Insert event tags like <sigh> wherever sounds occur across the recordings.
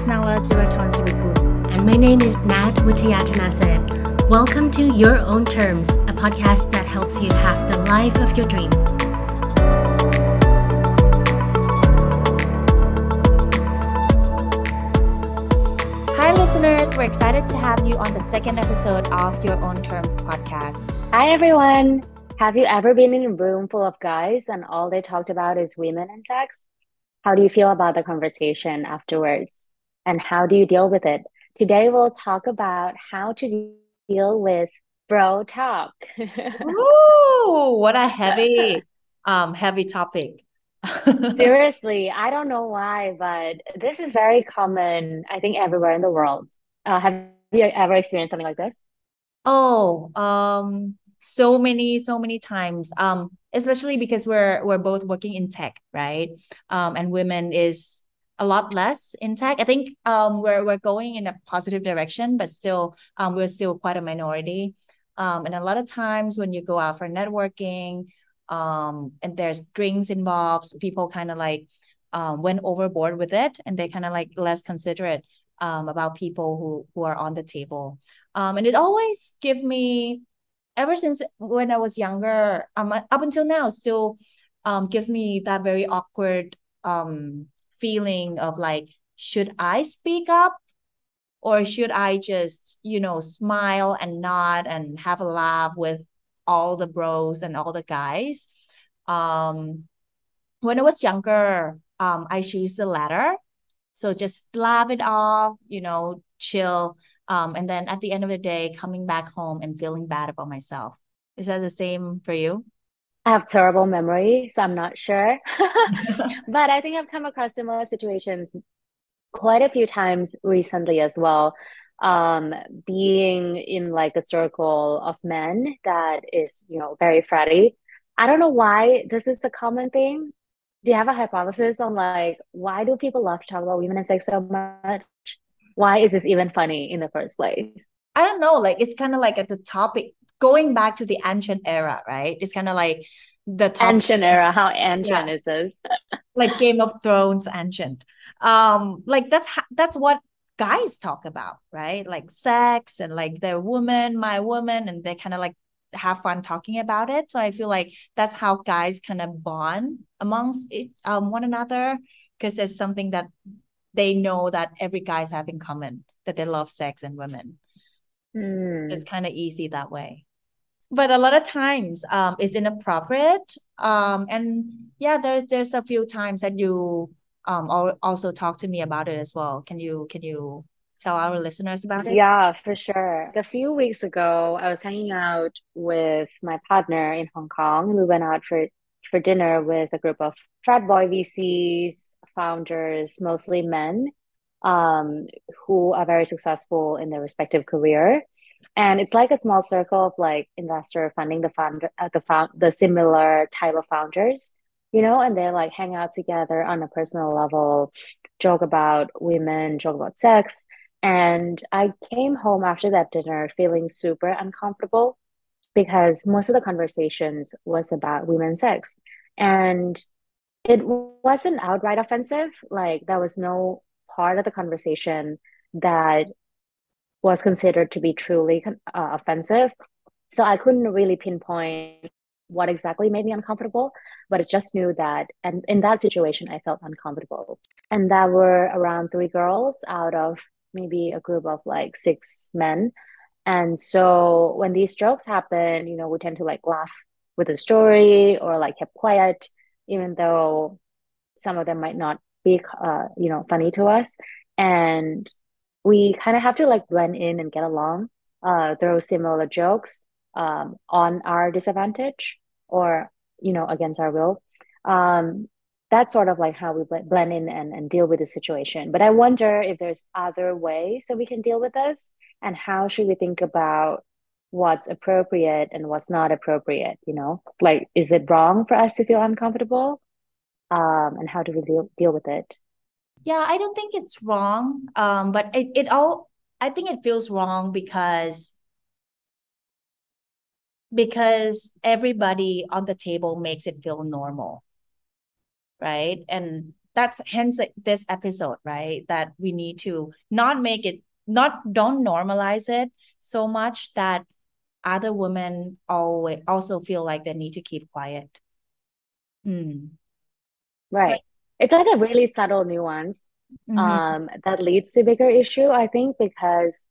is Nala Siraton And my name is Nat Witayatanasit. Welcome to Your Own Terms, a podcast that helps you have the life of your dream. Hi, listeners. We're excited to have you on the second episode of Your Own Terms podcast. Hi, everyone. Have you ever been in a room full of guys and all they talked about is women and sex? How do you feel about the conversation afterwards? And how do you deal with it? Today, we'll talk about how to deal with bro talk. <laughs> Ooh, what a heavy, um, heavy topic. <laughs> Seriously, I don't know why, but this is very common, I think, everywhere in the world. Uh, have you ever experienced something like this? Oh, um, so many, so many times. Um, especially because we're we're both working in tech, right? Um, and women is a lot less in tech. I think um we're we're going in a positive direction, but still um we're still quite a minority. Um, and a lot of times when you go out for networking, um, and there's drinks involved, people kind of like um went overboard with it, and they kind of like less considerate um about people who who are on the table. Um, and it always give me ever since when I was younger, um, up until now, still um gives me that very awkward um feeling of like, should I speak up? Or should I just, you know, smile and nod and have a laugh with all the bros and all the guys? Um, when I was younger, um, I choose the latter. So just laugh it off, you know, chill um, and then at the end of the day, coming back home and feeling bad about myself. Is that the same for you? I have terrible memory, so I'm not sure. <laughs> <laughs> but I think I've come across similar situations quite a few times recently as well. Um, being in like a circle of men that is, you know, very fratty. I don't know why this is a common thing. Do you have a hypothesis on like why do people love to talk about women and sex so much? why is this even funny in the first place? I don't know. Like it's kind of like at the topic going back to the ancient era, right? It's kind of like the topic. ancient era. How ancient yeah. is this? <laughs> like Game of Thrones ancient. Um, like that's that's what guys talk about, right? Like sex and like their woman, my woman, and they kind of like have fun talking about it. So I feel like that's how guys kind of bond amongst it, um, one another because it's something that they know that every guy's have in common that they love sex and women. Mm. It's kind of easy that way. But a lot of times um it's inappropriate. Um and yeah, there's there's a few times that you um also talk to me about it as well. Can you can you tell our listeners about it? Yeah, for sure. A few weeks ago, I was hanging out with my partner in Hong Kong. We went out for for dinner with a group of frat boy VCs, founders, mostly men, um, who are very successful in their respective career. And it's like a small circle of like investor funding the founder, uh, the found the similar type of founders, you know, and they like hang out together on a personal level, joke about women, joke about sex. And I came home after that dinner feeling super uncomfortable because most of the conversations was about women's sex. And it wasn't outright offensive. Like there was no part of the conversation that was considered to be truly uh, offensive. So I couldn't really pinpoint what exactly made me uncomfortable, but I just knew that, and in that situation, I felt uncomfortable. And there were around three girls out of maybe a group of like six men. And so when these jokes happen, you know, we tend to like laugh with the story or like keep quiet even though some of them might not be uh, you know funny to us and we kind of have to like blend in and get along uh, throw similar jokes um, on our disadvantage or you know against our will. Um, that's sort of like how we blend in and, and deal with the situation. But i wonder if there's other ways that we can deal with this and how should we think about what's appropriate and what's not appropriate you know? Like is it wrong for us to feel uncomfortable? Um and how do we deal, deal with it yeah i don't think it's wrong um but it, it all i think it feels wrong because because everybody on the table makes it feel normal right? And that's hence this episode right? That we need to not make it not don't normalize it so much that other women always also feel like they need to keep quiet. Hmm. right it's like a really subtle nuance mm-hmm. um that leads to bigger issue i think because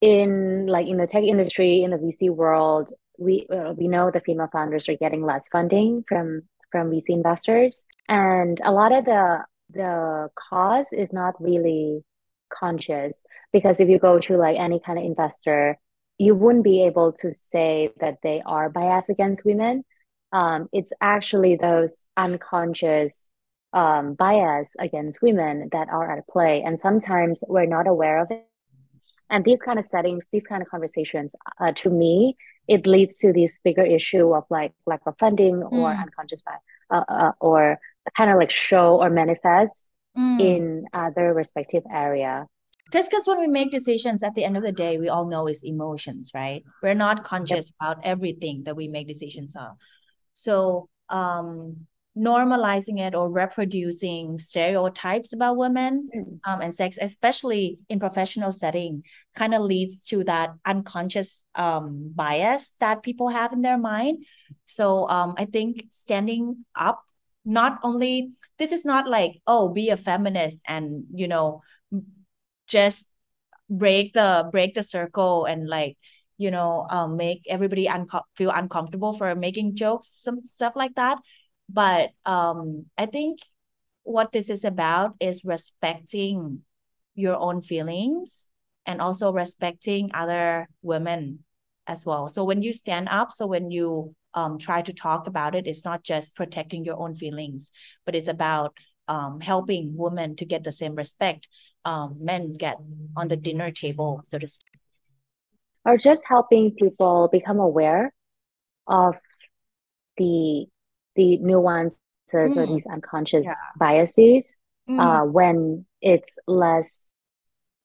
in like in the tech industry in the vc world we uh, we know the female founders are getting less funding from from vc investors and a lot of the the cause is not really conscious because if you go to like any kind of investor you wouldn't be able to say that they are biased against women um, it's actually those unconscious um, bias against women that are at play and sometimes we're not aware of it and these kind of settings these kind of conversations uh, to me it leads to this bigger issue of like lack of funding mm. or unconscious bias uh, uh, or kind of like show or manifest mm. in other respective area because because when we make decisions at the end of the day we all know it's emotions right we're not conscious yep. about everything that we make decisions on so um normalizing it or reproducing stereotypes about women mm. um, and sex, especially in professional setting, kind of leads to that unconscious um, bias that people have in their mind. So um, I think standing up, not only this is not like oh be a feminist and you know just break the break the circle and like you know um, make everybody unco- feel uncomfortable for making jokes some stuff like that but um i think what this is about is respecting your own feelings and also respecting other women as well. So when you stand up so when you um, try to talk about it it's not just protecting your own feelings but it's about um, helping women to get the same respect um, men get on the dinner table so to speak. Or just helping people become aware of the the nuances mm. or these unconscious yeah. biases mm. uh, when it's less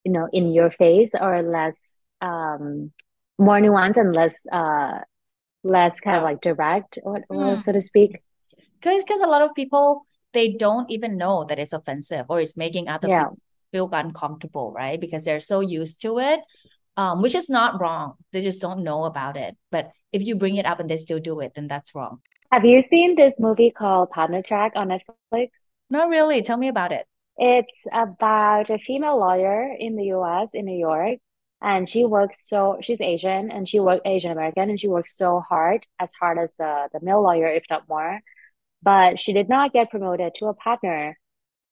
you know in your face or less um, more nuanced and less uh, less kind of like direct or, or mm. so to speak because because a lot of people they don't even know that it's offensive or it's making other yeah. people feel uncomfortable right because they're so used to it um, which is not wrong they just don't know about it but if you bring it up and they still do it then that's wrong have you seen this movie called Partner Track on Netflix? Not really. Tell me about it. It's about a female lawyer in the US, in New York. And she works so, she's Asian and she works Asian American and she works so hard, as hard as the, the male lawyer, if not more. But she did not get promoted to a partner.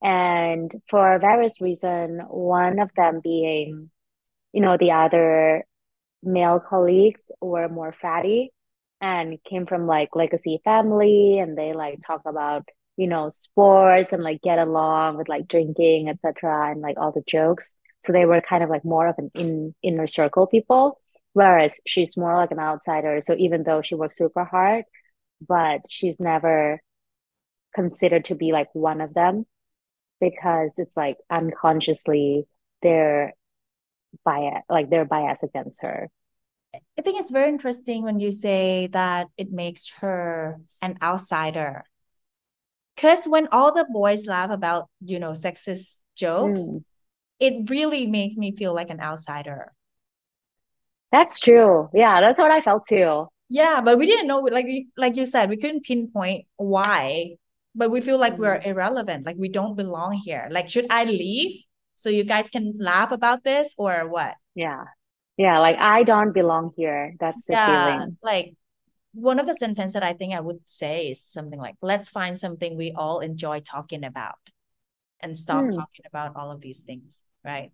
And for various reasons, one of them being, you know, the other male colleagues were more fatty and came from like legacy family and they like talk about you know sports and like get along with like drinking etc and like all the jokes. So they were kind of like more of an in inner circle people whereas she's more like an outsider. So even though she works super hard but she's never considered to be like one of them because it's like unconsciously they're bias like they're biased against her I think it's very interesting when you say that it makes her an outsider. Because when all the boys laugh about, you know, sexist jokes, mm. it really makes me feel like an outsider. That's true. Yeah, that's what I felt too. Yeah, but we didn't know, like like you said, we couldn't pinpoint why. But we feel like mm. we're irrelevant, like we don't belong here. Like, should I leave so you guys can laugh about this or what? Yeah, yeah like i don't belong here. That's the yeah, feeling. like one of the sentences that i think i would say is something like let's find something we all enjoy talking about and stop mm. talking about all of these things right?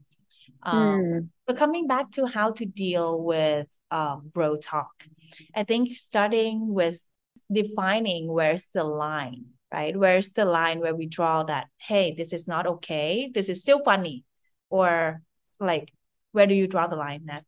Um mm. but coming back to how to deal with um bro talk i think starting with defining where's the line right? Where's the line where we draw that hey this is not okay. This is still funny or like where do you draw the line then?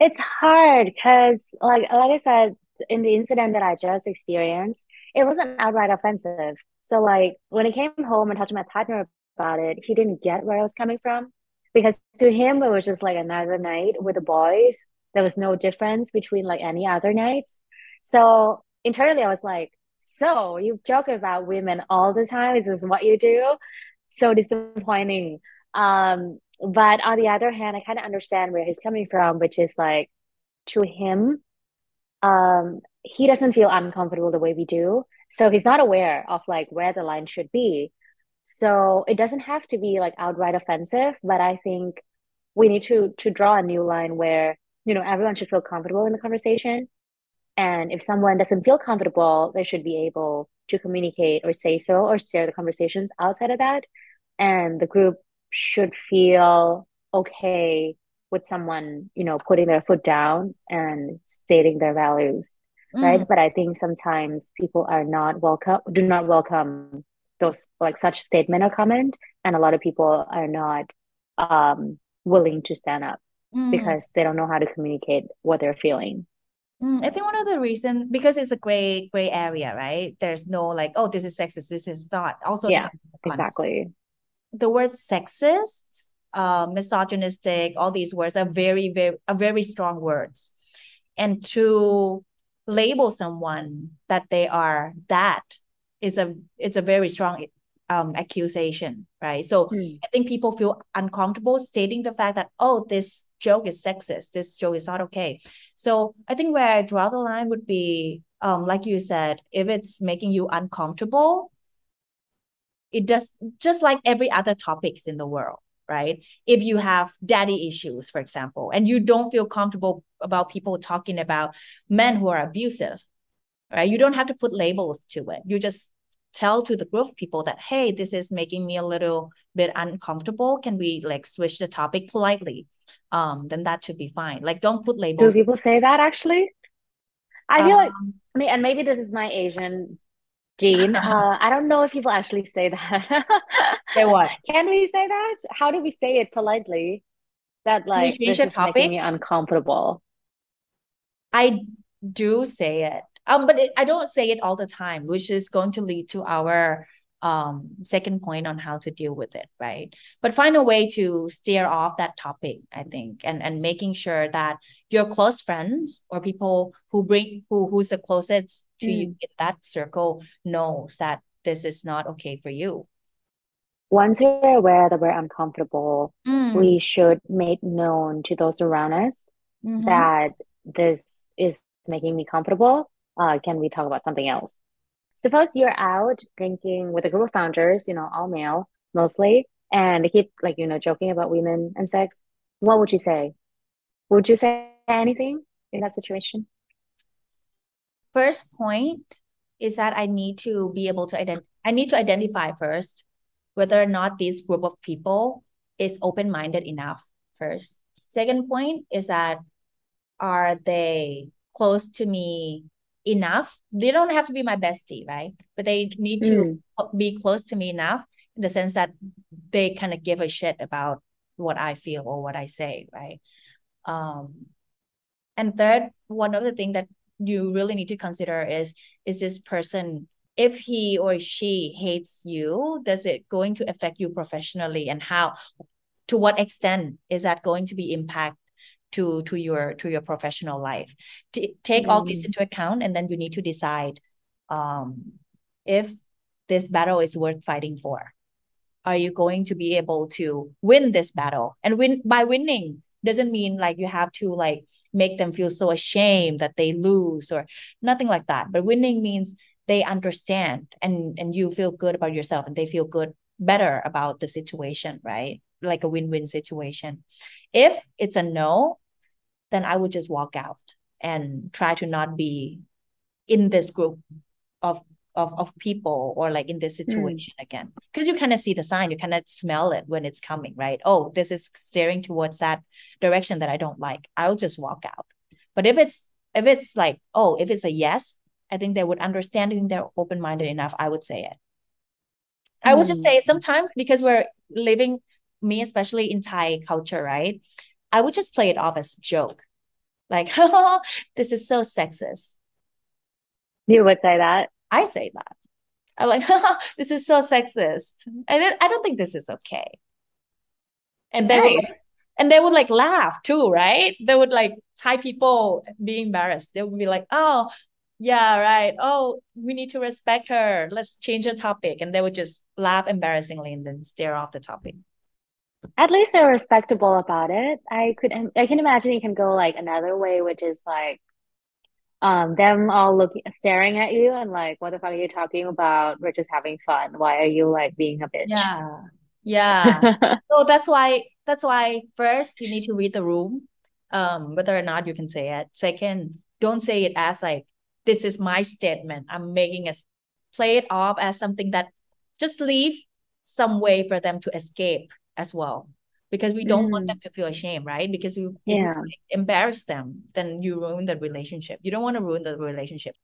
It's hard because like like I said, in the incident that I just experienced, it wasn't outright offensive. So like when I came home and talked to my partner about it, he didn't get where I was coming from. Because to him it was just like another night with the boys. There was no difference between like any other nights. So internally I was like, so you joke about women all the time. Is This is what you do. So disappointing. Um, but on the other hand, I kind of understand where he's coming from, which is like to him, um, he doesn't feel uncomfortable the way we do. So he's not aware of like where the line should be. So it doesn't have to be like outright offensive, but I think we need to to draw a new line where, you know, everyone should feel comfortable in the conversation. And if someone doesn't feel comfortable, they should be able to communicate or say so or steer the conversations outside of that. And the group should feel okay with someone, you know, putting their foot down and stating their values, mm. right? But I think sometimes people are not welcome, do not welcome those like such statement or comment, and a lot of people are not um, willing to stand up mm. because they don't know how to communicate what they're feeling. Mm, I think one of the reason because it's a gray gray area, right? There's no like, oh, this is sexist, this is not. Also, yeah, exactly. The word sexist uh, misogynistic, all these words are very, very, are very strong words. And to label someone that they are that is a it's a very strong um, accusation, right? So mm. I think people feel uncomfortable stating the fact that oh, this joke is sexist, this joke is not okay. So I think where I draw the line would be, um, like you said, if it's making you uncomfortable, it does just like every other topics in the world right? If you have daddy issues, for example, and you don't feel comfortable about people talking about men who are abusive, right? You don't have to put labels to it. You just tell to the group of people that, hey, this is making me a little bit uncomfortable. Can we like switch the topic politely? Um, then that should be fine. Like, don't put labels. Do people say that actually? I feel um, like, I mean, and maybe this is my Asian gene, <laughs> uh, I don't know if people actually say that. <laughs> say what? Can we say that? How do we say it politely? That like this is topic? making me uncomfortable. I do say it, um, but it, I don't say it all the time, which is going to lead to our um second point on how to deal with it right but find a way to steer off that topic i think and and making sure that your close friends or people who bring who who's the closest to mm. you in that circle knows that this is not okay for you once we're aware that we're uncomfortable mm. we should make known to those around us mm-hmm. that this is making me comfortable uh, can we talk about something else suppose you're out drinking with a group of founders, you know, all male mostly, and they keep like, you know, joking about women and sex. What would you say? Would you say anything in that situation? First point is that I need to be able to identify I need to identify first whether or not this group of people is open-minded enough first. Second point is that are they close to me enough. They don't have to be my bestie, right? But they need to mm. be close to me enough in the sense that they kind of give a shit about what I feel or what I say, right? Um, and third, one of the things that you really need to consider is is this person if he or she hates you does it going to affect you professionally and how to what extent is that going to be impact to to your to your professional life T- take mm. all this mm. into account and then you need to decide um, if this battle is worth fighting for are you going to be able to win this battle and win by winning doesn't mean like you have to like make them feel so ashamed that they lose or nothing like that. But winning means they understand and and you feel good about yourself and they feel good better about the situation right? Like a win-win situation. If it's a no then i would just walk out and try to not be in this group of of, of people or like in this hmm. situation mm. again because you kind of see the sign you kind of smell it when it's coming right oh this is staring towards that direction that i don't like i'll just walk out but if it's if it's like oh if it's a yes i think they would understand and they're open-minded enough i would say it I would just say hmm. sometimes because we're living, me especially in Thai culture, right? I would just play it off as a joke. Like, <laughs> oh, this is so sexist. You would say that? I say that. I'm like, oh, <laughs> this is so sexist. And I don't think this is okay. And they nice. would, and they would like laugh too, right? They would like Thai people be embarrassed. They would be like, oh, yeah, right. Oh, we need to respect her. Let's change the topic. And they would just laugh embarrassingly and then stare off the topic. At least they're respectable about it. I could I can imagine it can go like another way, which is like um them all looking staring at you and like what the fuck are you talking about? We're just having fun. Why are you like being a bitch? Yeah. Yeah. so that's why that's why first you need to read the room, um, whether or not you can say it. Second, don't say it as like this is my statement. I'm making a play it off as something that just leave some way for them to escape as well because we don't mm. want them to feel ashamed, right? Because you, yeah. you embarrass them, then you ruin the relationship. You don't want to ruin the relationship.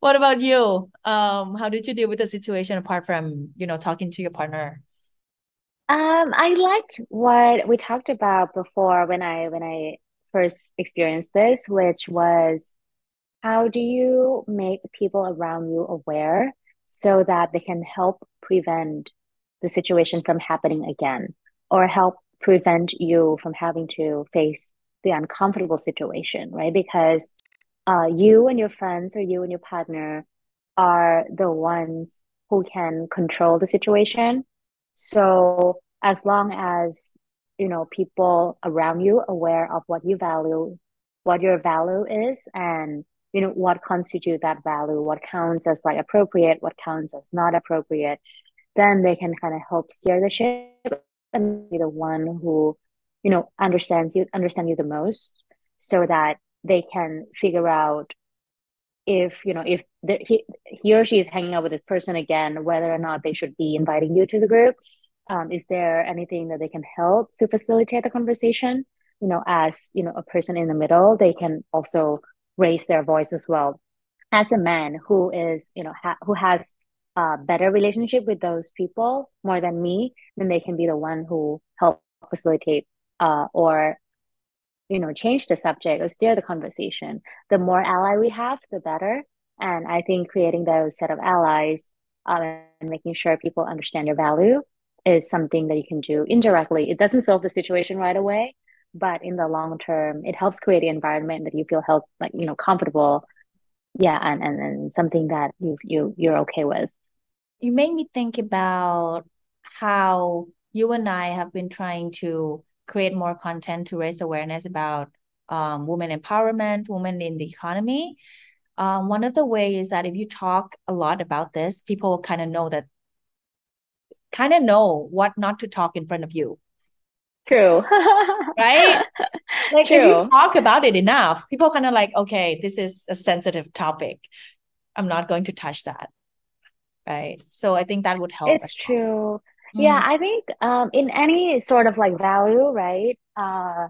What about you? Um, how did you deal with the situation apart from, you know, talking to your partner? Um, I liked what we talked about before when I when I first experienced this, which was how do you make people around you aware so that they can help prevent the situation from happening again or help prevent you from having to face the uncomfortable situation, right? Because uh, you and your friends or you and your partner are the ones who can control the situation. So as long as you know people around you aware of what you value, what your value is, and you know what constitute that value, what counts as like appropriate, what counts as not appropriate, then they can kind of help steer the ship and be the one who, you know, understands you, understand you the most, so that they can figure out if you know if the, he, he or she is hanging out with this person again, whether or not they should be inviting you to the group. Um, is there anything that they can help to facilitate the conversation? You know, as you know, a person in the middle, they can also raise their voice as well. As a man who is, you know, ha- who has a better relationship with those people more than me, then they can be the one who help facilitate uh, or you know change the subject or steer the conversation. The more ally we have, the better. And I think creating those set of allies um, and making sure people understand your value is something that you can do indirectly. It doesn't solve the situation right away, but in the long term, it helps create an environment that you feel help like you know comfortable. Yeah, and and, and something that you you you're okay with you made me think about how you and I have been trying to create more content to raise awareness about um, women empowerment, women in the economy. Um, one of the ways that if you talk a lot about this, people kind of know that, kind of know what not to talk in front of you. True. right? <laughs> Like True. if you talk about it enough, people kind of like, okay, this is a sensitive topic. I'm not going to touch that right. So i think that would help it's true. Mm. yeah i think um, in any sort of like value right uh,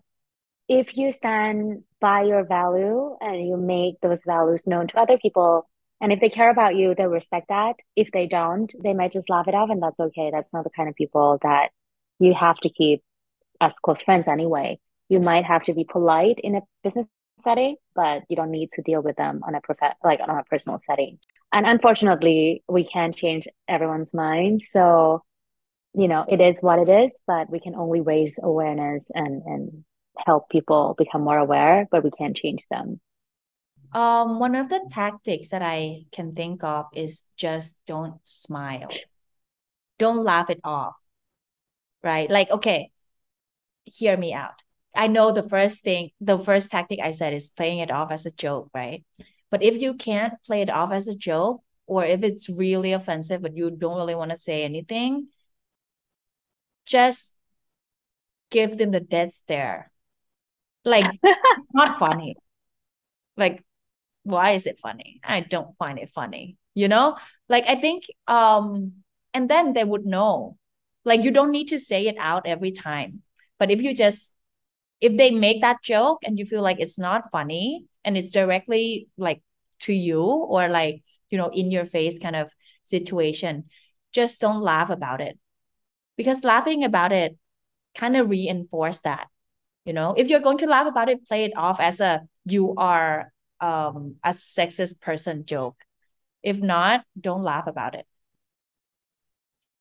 if you stand by your value and you make those values known to other people and if they care about you they'll respect that. If they don't they might just laugh it off and that's okay. That's not the kind of people that you have to keep as close friends anyway. You might have to be polite in a business setting but you don't need to deal with them on a prof- like on a personal setting and unfortunately we can't change everyone's mind. So you know it is what it is but we can only raise awareness and and help people become more aware but we can't change them. Um one of the tactics that i can think of is just don't smile. Don't laugh it off right? Like okay hear me out. I know the first thing the first tactic i said is playing it off as a joke right but if you can't play it off as a joke, or if it's really offensive, but you don't really want to say anything, just give them the dead stare. Like, <laughs> not funny. Like, why is it funny? I don't find it funny. You know? Like, I think, um, and then they would know. Like, you don't need to say it out every time. But if you just, if they make that joke and you feel like it's not funny, and it's directly like to you or like you know in your face kind of situation just don't laugh about it. Because laughing about it kind of reinforce that you know? If you're going to laugh about it play it off as a you are um a sexist person joke. If not don't laugh about it.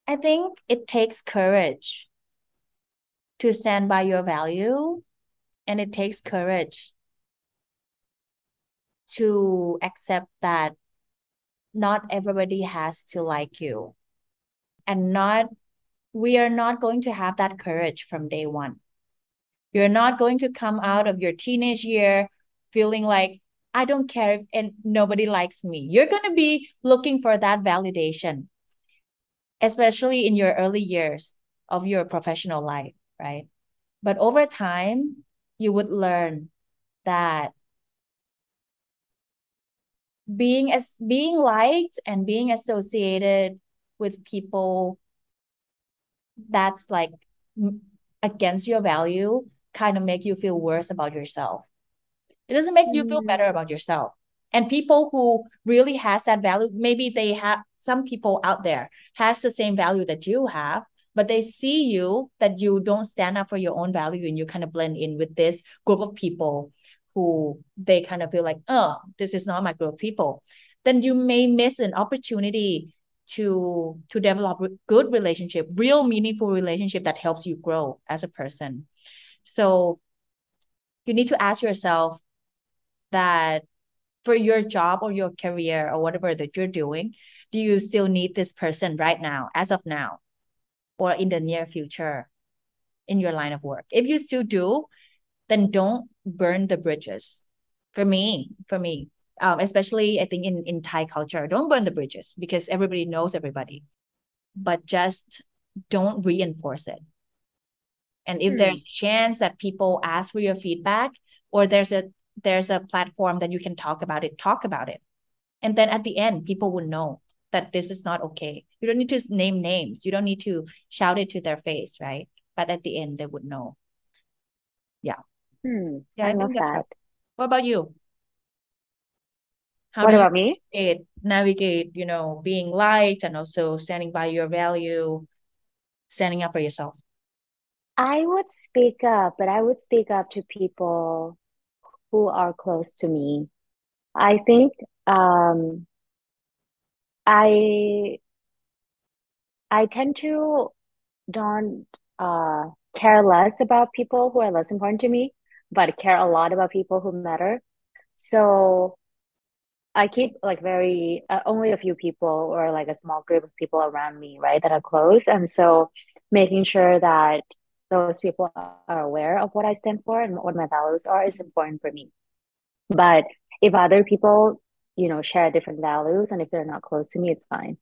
I think it takes courage to stand by your value and it takes courage to accept that not everybody has to like you. And not we are not going to have that courage from day one. You're not going to come out of your teenage year feeling like i don't care if and nobody likes me. You're going to be looking for that validation especially in your early years of your professional life right? But over time you would learn that being as being liked and being associated with people that's like against your value kind of make you feel worse about yourself. It doesn't make you feel better about yourself. And people who really has that value maybe they have some people out there has the same value that you have but they see you that you don't stand up for your own value and you kind of blend in with this group of people who they kind of feel like, oh, this is not my group of people, then you may miss an opportunity to to develop good relationship, real meaningful relationship that helps you grow as a person. So you need to ask yourself that for your job or your career or whatever that you're doing, do you still need this person right now, as of now, or in the near future in your line of work? If you still do, then don't burn the bridges. For me, for me, um, especially I think in in Thai culture, don't burn the bridges because everybody knows everybody, but just don't reinforce it. And if hmm. there's chance that people ask for your feedback, or there's a there's a platform that you can talk about it, talk about it, and then at the end, people will know that this is not okay. You don't need to name names. You don't need to shout it to their face, right? But at the end, they would know. Yeah. Hmm, yeah, I, I think that's that. What about you? How what about me? Navigate, navigate, you know, being liked and also standing by your value, standing up for yourself. I would speak up, but I would speak up to people who are close to me. I think um, I I tend to don't uh, care less about people who are less important to me but care a lot about people who matter. So I keep like very uh, only a few people or like a small group of people around me, right, that are close. And so making sure that those people are aware of what I stand for and what my values are is important for me. But if other people, you know, share different values and if they're not close to me, it's fine.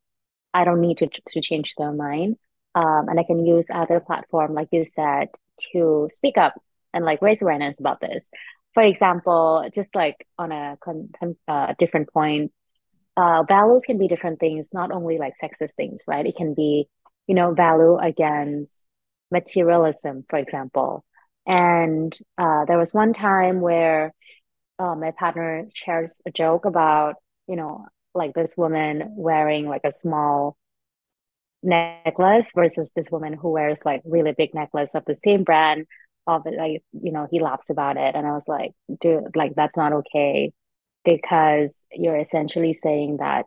I don't need to to change their mind. Um, and I can use other platform, like you said, to speak up and like raise awareness about this. For example, just like on a con- uh, different point, uh, values can be different things, not only like sexist things, right? It can be, you know, value against materialism, for example. And uh, there was one time where uh, my partner shares a joke about, you know, like this woman wearing like a small necklace versus this woman who wears like really big necklace of the same brand of it like you know he laughs about it. And i was like dude like that's not okay. Because you're essentially saying that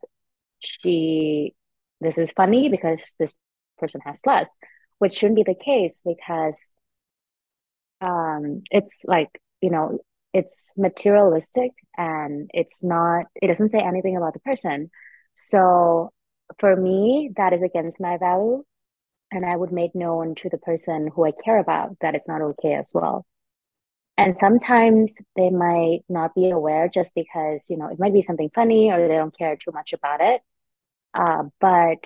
she this is funny because this person has less which shouldn't be the case because um it's like you know it's materialistic and it's not it doesn't say anything about the person. So for me that is against my value and I would make known to the person who I care about that it's not okay as well. And sometimes they might not be aware just because, you know, it might be something funny or they don't care too much about it. Uh, but,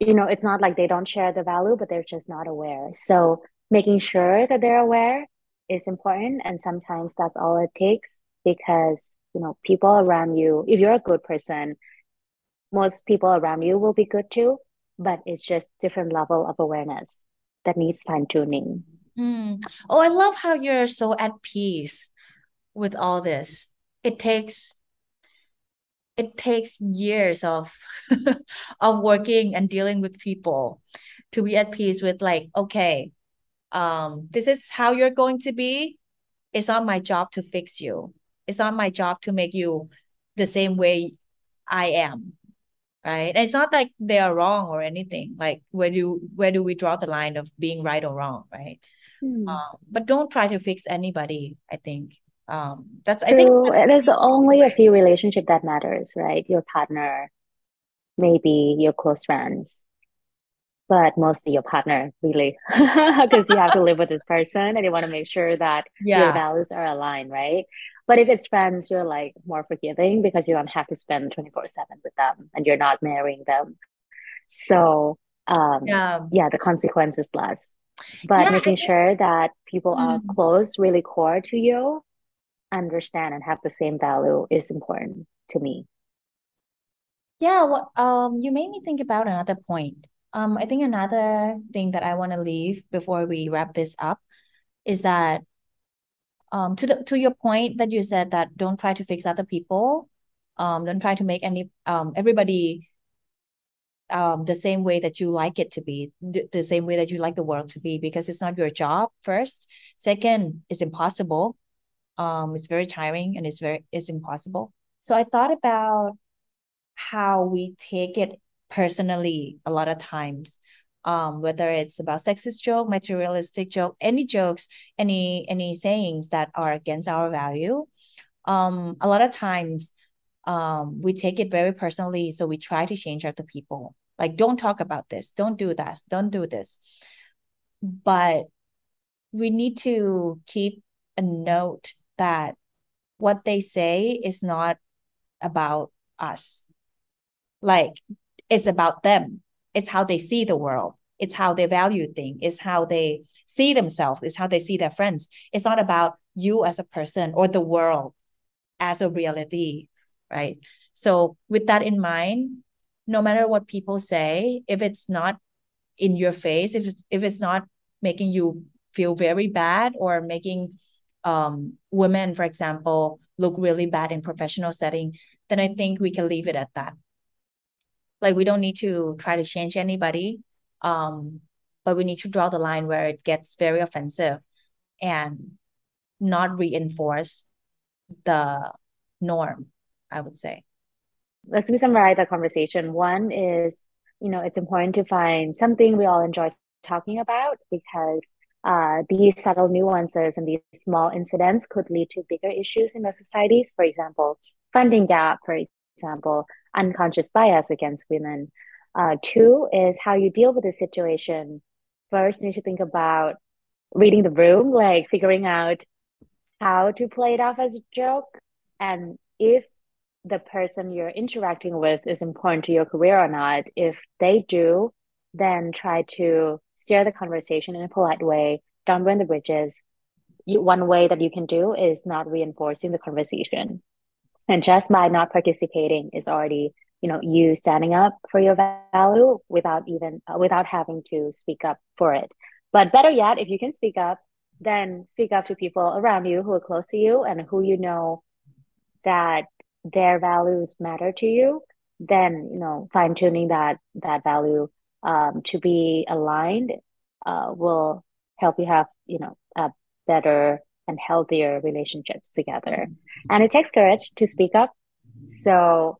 you know, it's not like they don't share the value, but they're just not aware. So making sure that they're aware is important. And sometimes that's all it takes because, you know, people around you, if you're a good person, most people around you will be good too but it's just different level of awareness that needs fine tuning. Mm. Oh, I love how you're so at peace with all this. It takes it takes years of <laughs> of working and dealing with people to be at peace with like okay um this is how you're going to be it's not my job to fix you it's not my job to make you the same way i am right? And it's not like they are wrong or anything. Like where do where do we draw the line of being right or wrong right? Hmm. um, but don't try to fix anybody i think. Um, that's I think There's only a few relationship that matters, right? Your partner, maybe your close friends, but mostly your partner, really, <laughs> because you have to live with this person and you want to make sure that your values are aligned, right? But if it's friends, you're like more forgiving because you don't have to spend 24/7 with them and you're not marrying them. So, um, yeah, yeah, the consequence is less. But I making sure that people are mm, close, really core to you, understand and have the same value is important to me. yeah. What um, you made me think about another point. Um, I think another thing that I want to leave before we wrap this up is that um to the to your point that you said that don't try to fix other people um don't try to make any um everybody um the same way that you like it to be the, the same way that you like the world to be because it's not your job first. Second it's impossible. Um it's very tiring and it's very it's impossible. So i thought about how we take it personally a lot of times um whether it's about sexist joke materialistic joke any jokes any any sayings that are against our value um a lot of times um we take it very personally so we try to change other people. Like don't talk about this. Don't do that. Don't do this. But we need to keep a note that what they say is not about us. Like it's about them it's how they see the world. It's how they value things. It's how they see themselves. It's how they see their friends. It's not about you as a person or the world as a reality right? So with that in mind no matter what people say if it's not in your face if it's if it's not making you feel very bad or making um women for example look really bad in professional setting then i think we can leave it at that like we don't need to try to change anybody um but we need to draw the line where it gets very offensive and not reinforce the norm i would say Let's summarize the conversation. One is, you know, it's important to find something we all enjoy talking about because uh, these subtle nuances and these small incidents could lead to bigger issues in the societies. For example, funding gap, for example, unconscious bias against women. Uh, two is how you deal with the situation. First, you need to think about reading the room, like figuring out how to play it off as a joke. And if the person you're interacting with is important to your career or not. If they do, then try to steer the conversation in a polite way. Don't burn the bridges. You, one way that you can do is not reinforcing the conversation. And just by not participating is already, you know, you standing up for your value without even uh, without having to speak up for it. But better yet, if you can speak up, then speak up to people around you who are close to you and who you know that their values matter to you, then you know fine tuning that that value um, to be aligned uh, will help you have you know a better and healthier relationships together. And it takes courage to speak up, so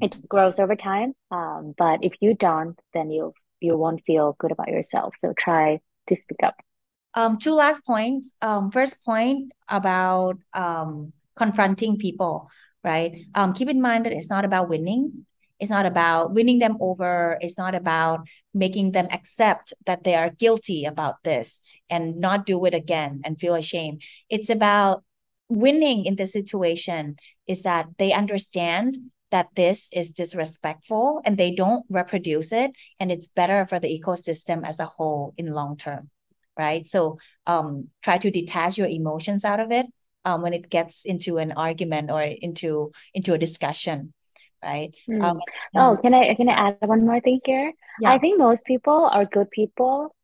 it grows over time. Um, but if you don't, then you you won't feel good about yourself. So try to speak up. um two last points um first point about um confronting people right um keep in mind that it's not about winning it's not about winning them over. It's not about making them accept that they are guilty about this and not do it again and feel ashamed. It's about winning in the situation is that they understand that this is disrespectful and they don't reproduce it. And it's better for the ecosystem as a whole in long term right? So um try to detach your emotions out of it um when it gets into an argument or into into a discussion right um Hmm. Oh, can I can I add one more thing here? Yeah. I think most people are good people.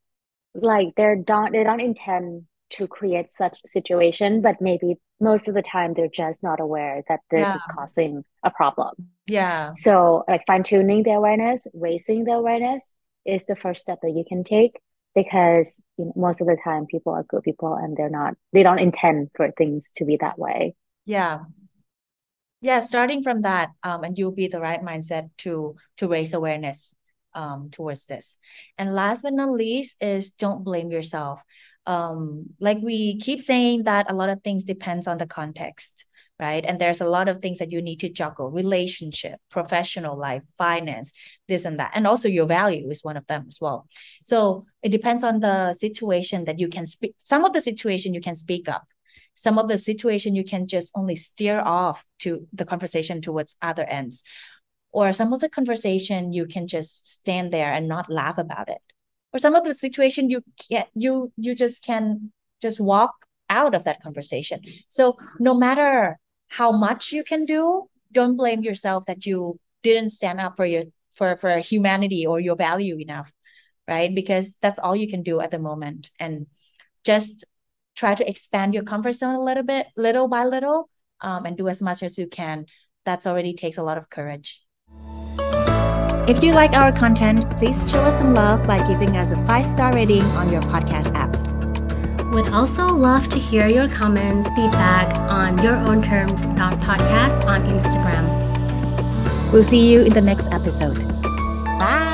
Like they're don't they don't intend to create such situation, but maybe most of the time they're just not aware that this yeah is causing a problem. yeah So like fine-tuning the awareness, raising the awareness is the first step that you can take because you know, most of the time people are good people and they're not they don't intend for things to be that way. yeah yeah starting from that um and you'll be the right mindset to to raise awareness um towards this. And last but not least is don't blame yourself. Um like we keep saying that a lot of things depends on the context right? And there's a lot of things that you need to juggle relationship professional life finance this and that and also your value is one of them as well. So it depends on the situation that you can speak some of the situation you can speak up some of the situation you can just only steer off to the conversation towards other ends. Or some of the conversation you can just stand there and not laugh about it. Or some of the situation you can't you you just can just walk out of that conversation. So no matter how much you can do don't blame yourself that you didn't stand up for your for for humanity or your value enough right? Because that's all you can do at the moment. And just try to expand your comfort zone a little bit little by little um, and do as much as you can that's already takes a lot of courage if you like our content please show us some love by giving us a five star rating on your podcast app would also love to hear your comments, feedback on your own terms podcast on Instagram. We'll see you in the next episode. Bye.